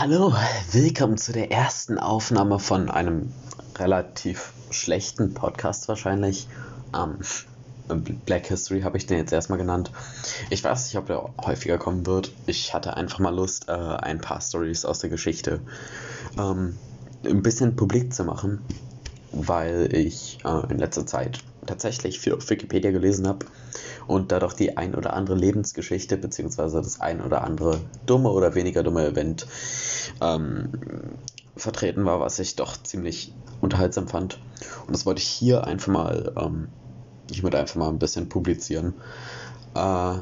Hallo, willkommen zu der ersten Aufnahme von einem relativ schlechten Podcast wahrscheinlich. Ähm, Black History habe ich den jetzt erstmal genannt. Ich weiß nicht, ob der häufiger kommen wird. Ich hatte einfach mal Lust, äh, ein paar Stories aus der Geschichte ähm, ein bisschen publik zu machen, weil ich äh, in letzter Zeit tatsächlich viel auf Wikipedia gelesen habe und dadurch die ein oder andere Lebensgeschichte beziehungsweise das ein oder andere dumme oder weniger dumme Event ähm, vertreten war, was ich doch ziemlich unterhaltsam fand. Und das wollte ich hier einfach mal, ähm, ich würde einfach mal ein bisschen publizieren. Äh,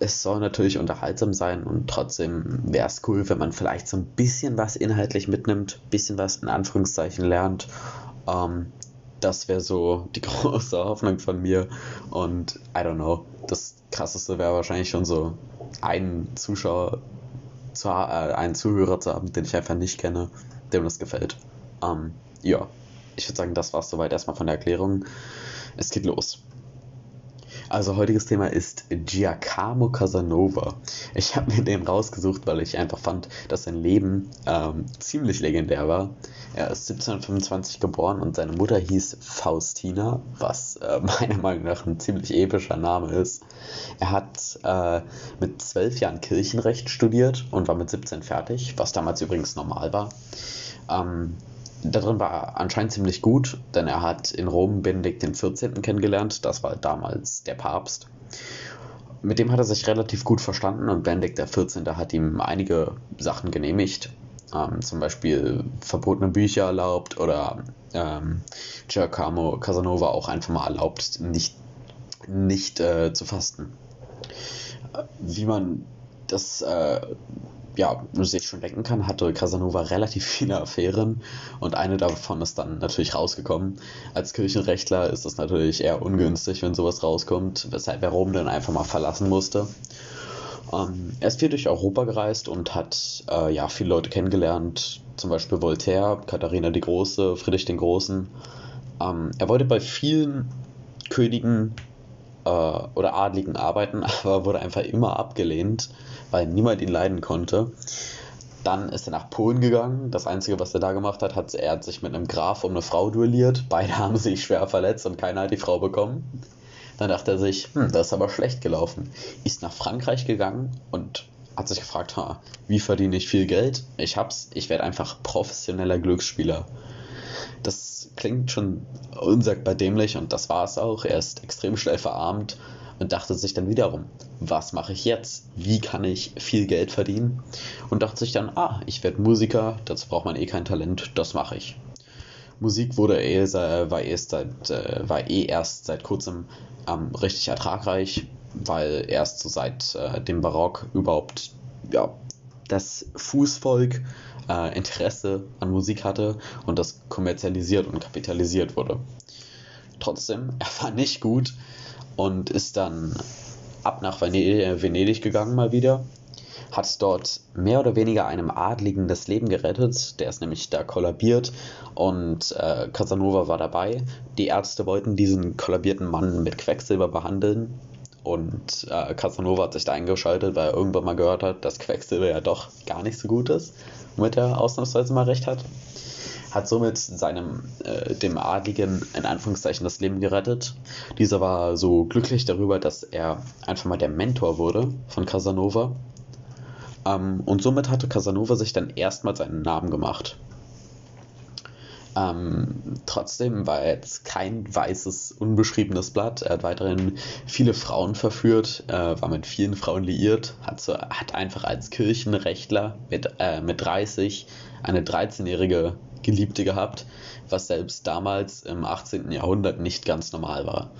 es soll natürlich unterhaltsam sein und trotzdem wäre es cool, wenn man vielleicht so ein bisschen was inhaltlich mitnimmt, bisschen was in Anführungszeichen lernt. Ähm, das wäre so die große Hoffnung von mir. Und I don't know, das krasseste wäre wahrscheinlich schon so einen Zuschauer, zu, äh, einen Zuhörer zu haben, den ich einfach nicht kenne, dem das gefällt. Ähm, ja, ich würde sagen, das war es soweit erstmal von der Erklärung. Es geht los. Also heutiges Thema ist Giacomo Casanova. Ich habe mir den rausgesucht, weil ich einfach fand, dass sein Leben ähm, ziemlich legendär war. Er ist 1725 geboren und seine Mutter hieß Faustina, was äh, meiner Meinung nach ein ziemlich epischer Name ist. Er hat äh, mit zwölf Jahren Kirchenrecht studiert und war mit 17 fertig, was damals übrigens normal war. Ähm, darin war er anscheinend ziemlich gut, denn er hat in Rom Benedikt XIV. kennengelernt, das war damals der Papst. Mit dem hat er sich relativ gut verstanden und Benedikt XIV. hat ihm einige Sachen genehmigt, ähm, zum Beispiel verbotene Bücher erlaubt oder ähm, Giacomo Casanova auch einfach mal erlaubt, nicht, nicht äh, zu fasten. Wie man das äh, ja, sich schon denken kann, hatte Casanova relativ viele Affären und eine davon ist dann natürlich rausgekommen. Als Kirchenrechtler ist es natürlich eher ungünstig, wenn sowas rauskommt, weshalb er Rom dann einfach mal verlassen musste. Ähm, er ist viel durch Europa gereist und hat äh, ja viele Leute kennengelernt, zum Beispiel Voltaire, Katharina die Große, Friedrich den Großen. Ähm, er wollte bei vielen Königen äh, oder Adligen arbeiten, aber wurde einfach immer abgelehnt weil niemand ihn leiden konnte. Dann ist er nach Polen gegangen. Das Einzige, was er da gemacht hat, hat er hat sich mit einem Graf um eine Frau duelliert. Beide haben sich schwer verletzt und keiner hat die Frau bekommen. Dann dachte er sich, hm, das ist aber schlecht gelaufen. Ist nach Frankreich gegangen und hat sich gefragt, ha, wie verdiene ich viel Geld? Ich hab's, ich werde einfach professioneller Glücksspieler. Das klingt schon unsagbar dämlich und das war es auch. Er ist extrem schnell verarmt und dachte sich dann wiederum, was mache ich jetzt? Wie kann ich viel Geld verdienen? Und dachte sich dann, ah, ich werde Musiker, dazu braucht man eh kein Talent, das mache ich. Musik wurde eh, war, eh seit, äh, war eh erst seit kurzem ähm, richtig ertragreich, weil erst so seit äh, dem Barock überhaupt ja, das Fußvolk äh, Interesse an Musik hatte und das kommerzialisiert und kapitalisiert wurde. Trotzdem, er war nicht gut und ist dann ab nach Venedig gegangen mal wieder. Hat dort mehr oder weniger einem Adligen das Leben gerettet. Der ist nämlich da kollabiert und äh, Casanova war dabei. Die Ärzte wollten diesen kollabierten Mann mit Quecksilber behandeln. Und äh, Casanova hat sich da eingeschaltet, weil er irgendwann mal gehört hat, dass Quecksilber ja doch gar nicht so gut ist, womit er ausnahmsweise mal recht hat hat somit seinem, äh, dem Adligen in Anführungszeichen das Leben gerettet. Dieser war so glücklich darüber, dass er einfach mal der Mentor wurde von Casanova. Ähm, und somit hatte Casanova sich dann erstmal seinen Namen gemacht. Ähm, trotzdem war er jetzt kein weißes, unbeschriebenes Blatt. Er hat weiterhin viele Frauen verführt, äh, war mit vielen Frauen liiert, hat, so, hat einfach als Kirchenrechtler mit, äh, mit 30 eine 13-jährige Geliebte gehabt, was selbst damals im 18. Jahrhundert nicht ganz normal war.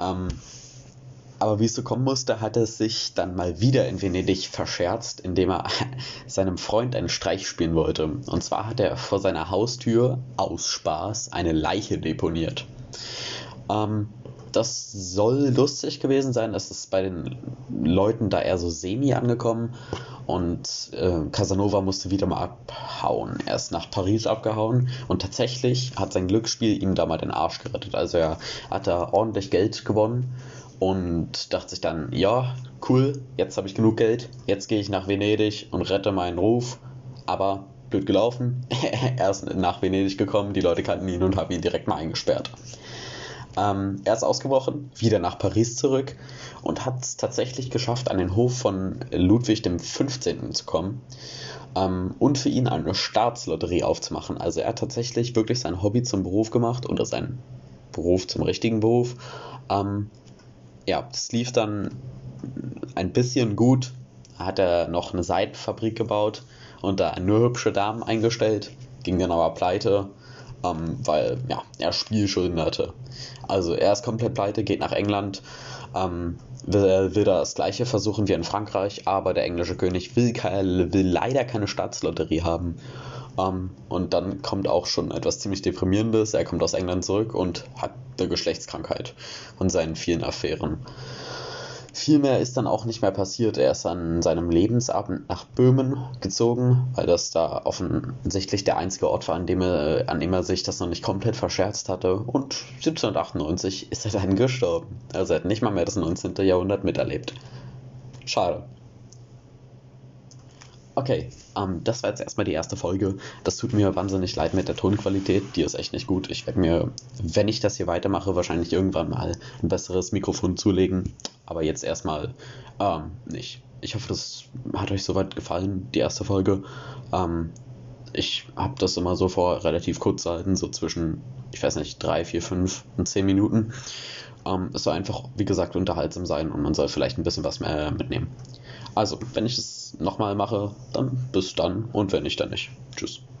Ähm, aber wie es so kommen musste, hat er sich dann mal wieder in Venedig verscherzt, indem er seinem Freund einen Streich spielen wollte. Und zwar hat er vor seiner Haustür aus Spaß eine Leiche deponiert. Ähm, das soll lustig gewesen sein. Das ist bei den Leuten da eher so semi angekommen. Und äh, Casanova musste wieder mal abhauen. Er ist nach Paris abgehauen und tatsächlich hat sein Glücksspiel ihm da mal den Arsch gerettet. Also er hat da ordentlich Geld gewonnen und dachte sich dann, ja, cool, jetzt habe ich genug Geld, jetzt gehe ich nach Venedig und rette meinen Ruf, aber blöd gelaufen, er ist nach Venedig gekommen, die Leute kannten ihn und haben ihn direkt mal eingesperrt. Ähm, er ist ausgebrochen, wieder nach Paris zurück und hat es tatsächlich geschafft, an den Hof von Ludwig XV. zu kommen ähm, und für ihn eine Staatslotterie aufzumachen. Also er hat tatsächlich wirklich sein Hobby zum Beruf gemacht oder sein Beruf zum richtigen Beruf. Ähm, ja, das lief dann ein bisschen gut. Hat er noch eine Seidenfabrik gebaut und da nur hübsche Damen eingestellt. Ging dann aber pleite, ähm, weil ja, er Spielschulden hatte. Also er ist komplett pleite, geht nach England, ähm, will, will das gleiche versuchen wie in Frankreich, aber der englische König will, will leider keine Staatslotterie haben. Um, und dann kommt auch schon etwas ziemlich Deprimierendes. Er kommt aus England zurück und hat eine Geschlechtskrankheit von seinen vielen Affären. Viel mehr ist dann auch nicht mehr passiert. Er ist an seinem Lebensabend nach Böhmen gezogen, weil das da offensichtlich der einzige Ort war, an dem er, an dem er sich das noch nicht komplett verscherzt hatte. Und 1798 ist er dann gestorben. Also er hat nicht mal mehr das 19. Jahrhundert miterlebt. Schade. Okay, ähm, das war jetzt erstmal die erste Folge. Das tut mir wahnsinnig leid mit der Tonqualität. Die ist echt nicht gut. Ich werde mir, wenn ich das hier weitermache, wahrscheinlich irgendwann mal ein besseres Mikrofon zulegen. Aber jetzt erstmal ähm, nicht. Ich hoffe, das hat euch soweit gefallen, die erste Folge. Ähm, ich habe das immer so vor, relativ kurz zu halten, so zwischen, ich weiß nicht, drei, vier, fünf und zehn Minuten. Ähm, es soll einfach, wie gesagt, unterhaltsam sein und man soll vielleicht ein bisschen was mehr mitnehmen. Also, wenn ich es nochmal mache, dann bis dann und wenn nicht, dann nicht. Tschüss.